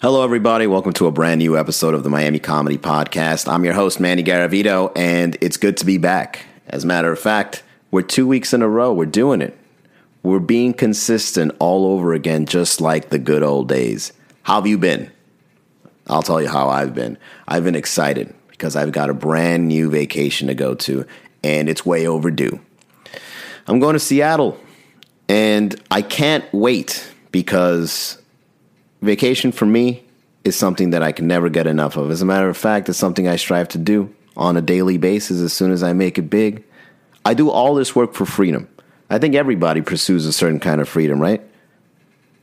Hello, everybody. Welcome to a brand new episode of the Miami Comedy Podcast. I'm your host, Manny Garavito, and it's good to be back. As a matter of fact, we're two weeks in a row. We're doing it. We're being consistent all over again, just like the good old days. How have you been? I'll tell you how I've been. I've been excited because I've got a brand new vacation to go to, and it's way overdue. I'm going to Seattle, and I can't wait because vacation for me is something that I can never get enough of. As a matter of fact, it's something I strive to do on a daily basis as soon as I make it big. I do all this work for freedom. I think everybody pursues a certain kind of freedom, right?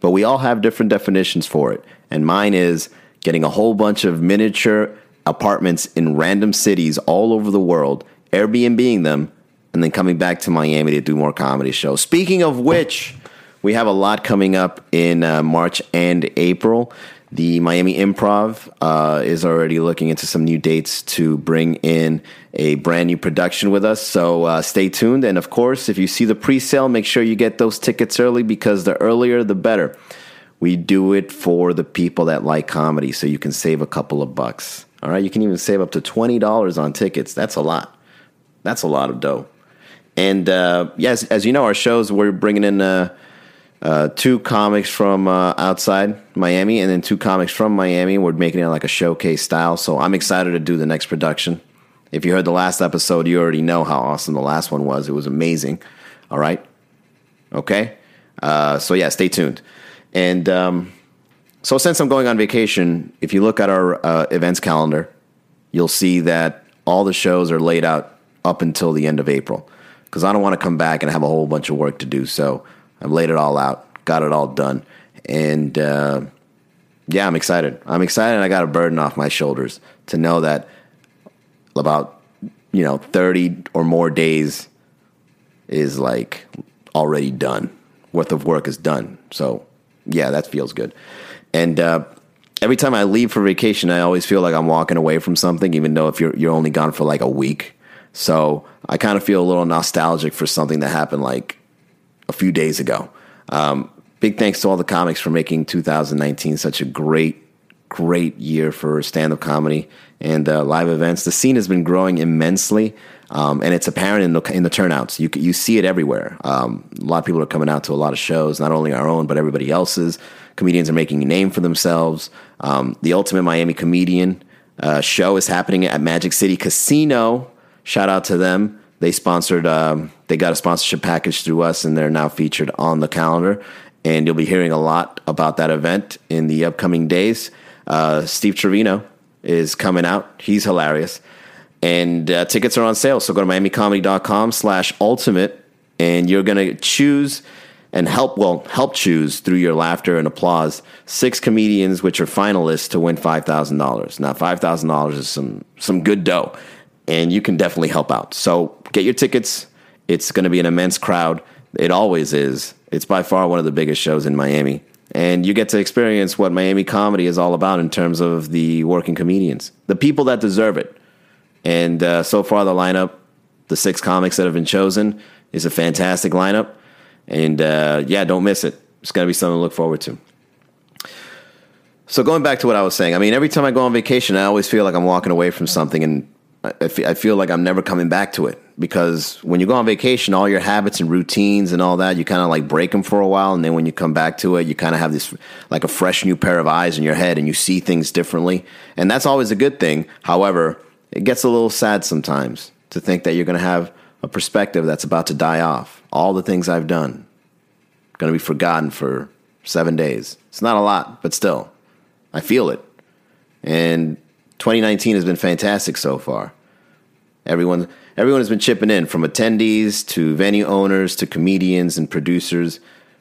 But we all have different definitions for it. And mine is getting a whole bunch of miniature apartments in random cities all over the world, Airbnbing them, and then coming back to Miami to do more comedy shows. Speaking of which, we have a lot coming up in uh, March and April. The Miami Improv uh, is already looking into some new dates to bring in a brand new production with us. So uh, stay tuned. And of course, if you see the pre sale, make sure you get those tickets early because the earlier, the better. We do it for the people that like comedy, so you can save a couple of bucks. All right, you can even save up to $20 on tickets. That's a lot. That's a lot of dough. And uh, yes, as you know, our shows, we're bringing in uh, uh, two comics from uh, outside Miami and then two comics from Miami. We're making it like a showcase style. So I'm excited to do the next production. If you heard the last episode, you already know how awesome the last one was. It was amazing. All right. Okay. Uh, so yeah, stay tuned. And um, so since I'm going on vacation, if you look at our uh, events calendar, you'll see that all the shows are laid out up until the end of April because I don't want to come back and have a whole bunch of work to do. So I've laid it all out, got it all done, and uh, yeah, I'm excited. I'm excited. I got a burden off my shoulders to know that about you know 30 or more days is like already done. Worth of work is done. So yeah, that feels good. And uh, every time I leave for vacation, I always feel like I'm walking away from something, even though if you're you're only gone for like a week. So I kind of feel a little nostalgic for something that happened like a few days ago. Um, big thanks to all the comics for making 2019 such a great, great year for stand up comedy and uh, live events. The scene has been growing immensely. Um, and it's apparent in the, in the turnouts. You you see it everywhere. Um, a lot of people are coming out to a lot of shows, not only our own but everybody else's. Comedians are making a name for themselves. Um, the Ultimate Miami Comedian uh, show is happening at Magic City Casino. Shout out to them. They sponsored, um, they got a sponsorship package through us, and they're now featured on the calendar. And you'll be hearing a lot about that event in the upcoming days. Uh, Steve Trevino is coming out. He's hilarious. And uh, tickets are on sale. So go to miamicomedy.com slash ultimate, and you're going to choose and help, well, help choose through your laughter and applause six comedians which are finalists to win $5,000. Now, $5,000 is some, some good dough and you can definitely help out. So get your tickets. It's going to be an immense crowd. It always is. It's by far one of the biggest shows in Miami. And you get to experience what Miami comedy is all about in terms of the working comedians, the people that deserve it. And uh, so far, the lineup, the six comics that have been chosen, is a fantastic lineup. And uh, yeah, don't miss it. It's going to be something to look forward to. So going back to what I was saying, I mean, every time I go on vacation, I always feel like I'm walking away from something, and I feel like I'm never coming back to it because when you go on vacation, all your habits and routines and all that, you kind of like break them for a while. And then when you come back to it, you kind of have this like a fresh new pair of eyes in your head and you see things differently. And that's always a good thing. However, it gets a little sad sometimes to think that you're going to have a perspective that's about to die off. All the things I've done going to be forgotten for seven days. It's not a lot, but still, I feel it. And 2019 has been fantastic so far. Everyone, everyone has been chipping in from attendees to venue owners to comedians and producers.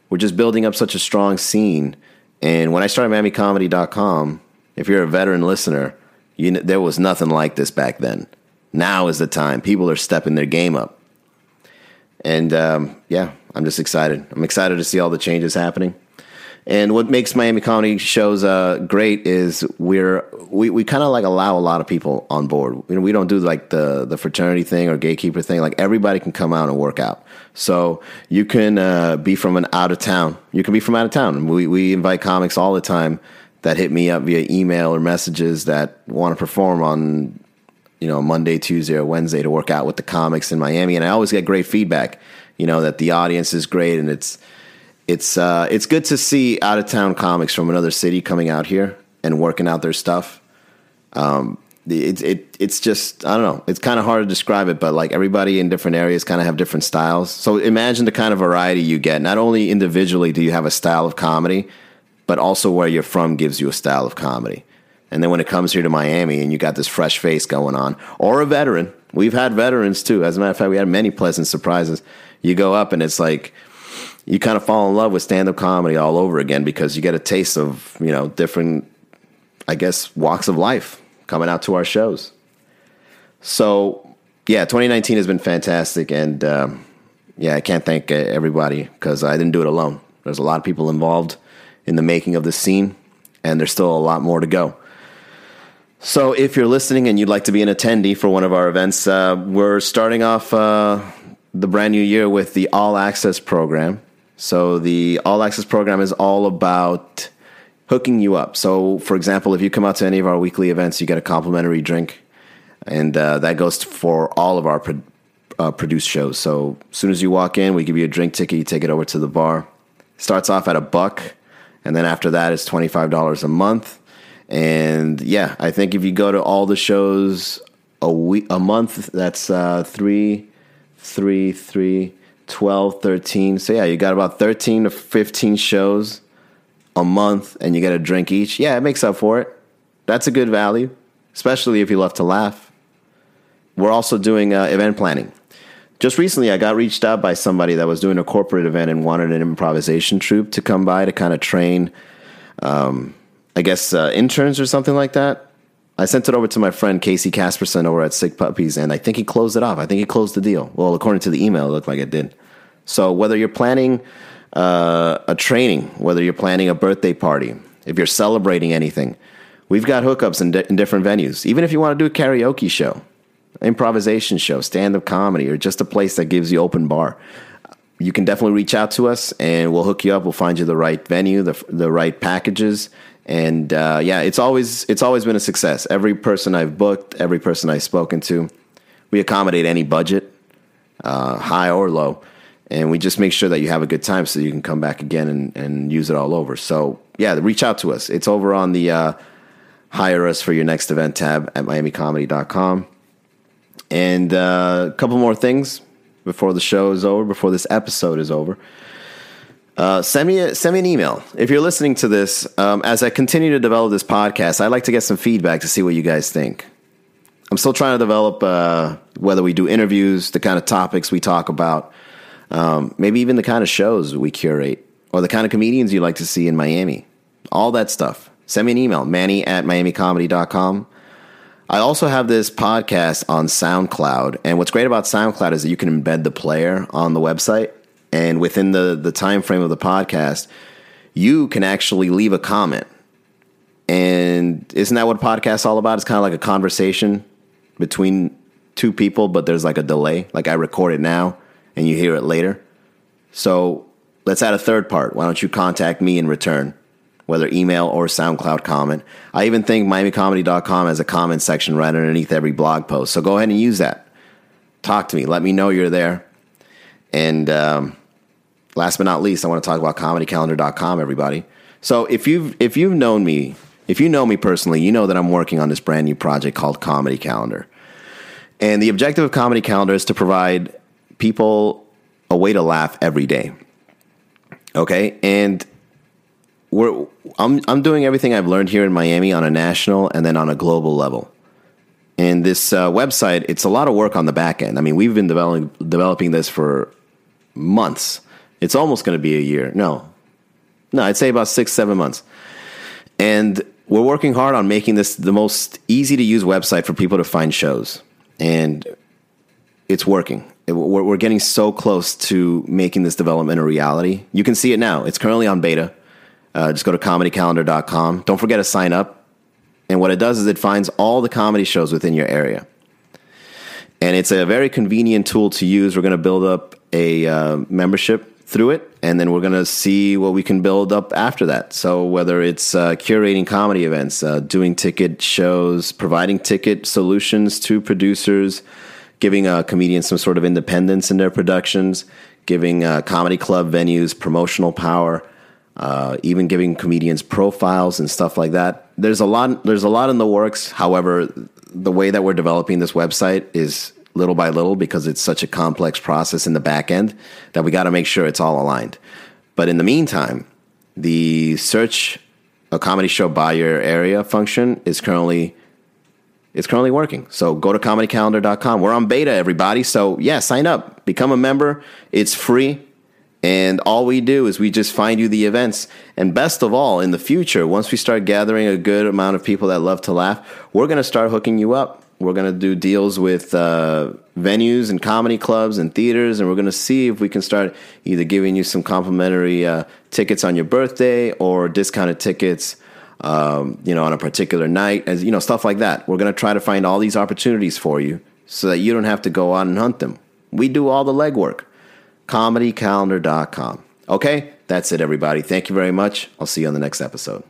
We're just building up such a strong scene. And when I started MiamiComedy.com, if you're a veteran listener, you know, there was nothing like this back then. Now is the time. People are stepping their game up. And um, yeah, I'm just excited. I'm excited to see all the changes happening. And what makes Miami comedy shows uh, great is we're we, we kind of like allow a lot of people on board. You know, we don't do like the the fraternity thing or gatekeeper thing. Like everybody can come out and work out. So you can uh, be from an out of town. You can be from out of town. We we invite comics all the time that hit me up via email or messages that want to perform on you know Monday, Tuesday, or Wednesday to work out with the comics in Miami, and I always get great feedback. You know that the audience is great, and it's it's uh, it's good to see out of town comics from another city coming out here and working out their stuff. Um, it, it it's just I don't know. It's kind of hard to describe it, but like everybody in different areas kind of have different styles. So imagine the kind of variety you get. Not only individually do you have a style of comedy, but also where you're from gives you a style of comedy. And then when it comes here to Miami and you got this fresh face going on, or a veteran, we've had veterans too. As a matter of fact, we had many pleasant surprises. You go up and it's like you kind of fall in love with stand up comedy all over again because you get a taste of, you know, different, I guess, walks of life coming out to our shows. So, yeah, 2019 has been fantastic. And um, yeah, I can't thank everybody because I didn't do it alone. There's a lot of people involved in the making of this scene, and there's still a lot more to go. So, if you're listening and you'd like to be an attendee for one of our events, uh, we're starting off uh, the brand new year with the All Access program. So, the All Access program is all about hooking you up. So, for example, if you come out to any of our weekly events, you get a complimentary drink, and uh, that goes for all of our pro- uh, produced shows. So, as soon as you walk in, we give you a drink ticket. You take it over to the bar. Starts off at a buck, and then after that, it's twenty five dollars a month. And yeah, I think if you go to all the shows a week, a month, that's uh, three, three, three, 12, 13. So yeah, you got about 13 to 15 shows a month and you get a drink each, yeah, it makes up for it. That's a good value, especially if you love to laugh. We're also doing uh, event planning. Just recently, I got reached out by somebody that was doing a corporate event and wanted an improvisation troupe to come by to kind of train, um, I guess, uh, interns or something like that. I sent it over to my friend Casey Casperson over at Sick Puppies, and I think he closed it off. I think he closed the deal. Well, according to the email, it looked like it did. So whether you're planning uh, a training, whether you're planning a birthday party, if you're celebrating anything, we've got hookups in, di- in different venues. Even if you want to do a karaoke show, improvisation show, stand up comedy, or just a place that gives you open bar, you can definitely reach out to us and we'll hook you up. We'll find you the right venue, the, the right packages. And uh, yeah, it's always it's always been a success. Every person I've booked, every person I've spoken to, we accommodate any budget, uh, high or low and we just make sure that you have a good time so you can come back again and, and use it all over. So yeah, reach out to us. It's over on the uh, hire us for your next event tab at miamicomedy.com. And uh, a couple more things before the show is over, before this episode is over. Uh, send me a, send me an email if you're listening to this. Um, as I continue to develop this podcast, I'd like to get some feedback to see what you guys think. I'm still trying to develop uh, whether we do interviews, the kind of topics we talk about, um, maybe even the kind of shows we curate or the kind of comedians you like to see in Miami. All that stuff. Send me an email, manny at miamicomedy.com. I also have this podcast on SoundCloud. And what's great about SoundCloud is that you can embed the player on the website. And within the, the time frame of the podcast, you can actually leave a comment. And isn't that what a podcast's all about? It's kind of like a conversation between two people, but there's like a delay. Like I record it now and you hear it later. So let's add a third part. Why don't you contact me in return, whether email or SoundCloud comment? I even think MiamiComedy.com has a comment section right underneath every blog post. So go ahead and use that. Talk to me. Let me know you're there. And um, last but not least, I want to talk about ComedyCalendar.com, everybody. So if you've if you've known me, if you know me personally, you know that I'm working on this brand new project called Comedy Calendar. And the objective of Comedy Calendar is to provide people a way to laugh every day. Okay, and we're I'm I'm doing everything I've learned here in Miami on a national and then on a global level. And this uh, website, it's a lot of work on the back end. I mean, we've been developing developing this for months. It's almost going to be a year. No, no, I'd say about six, seven months. And we're working hard on making this the most easy to use website for people to find shows. And it's working we're, we're getting so close to making this development a reality. You can see it now. It's currently on beta. Uh, just go to comedycalendar.com. Don't forget to sign up. And what it does is it finds all the comedy shows within your area. And it's a very convenient tool to use. We're going to build up a uh, membership through it. and then we're going to see what we can build up after that. So whether it's uh, curating comedy events, uh, doing ticket shows, providing ticket solutions to producers, giving uh, comedians some sort of independence in their productions, giving uh, comedy club venues promotional power, uh, even giving comedians profiles and stuff like that. There's a lot. There's a lot in the works. However, the way that we're developing this website is little by little because it's such a complex process in the back end that we got to make sure it's all aligned. But in the meantime, the search a comedy show by your area function is currently it's currently working. So go to comedycalendar.com. We're on beta, everybody. So yeah, sign up, become a member. It's free. And all we do is we just find you the events. And best of all, in the future, once we start gathering a good amount of people that love to laugh, we're going to start hooking you up we're going to do deals with uh, venues and comedy clubs and theaters, and we're going to see if we can start either giving you some complimentary uh, tickets on your birthday or discounted tickets, um, you know, on a particular night, as you know, stuff like that. We're going to try to find all these opportunities for you so that you don't have to go out and hunt them. We do all the legwork. ComedyCalendar.com. Okay, that's it, everybody. Thank you very much. I'll see you on the next episode.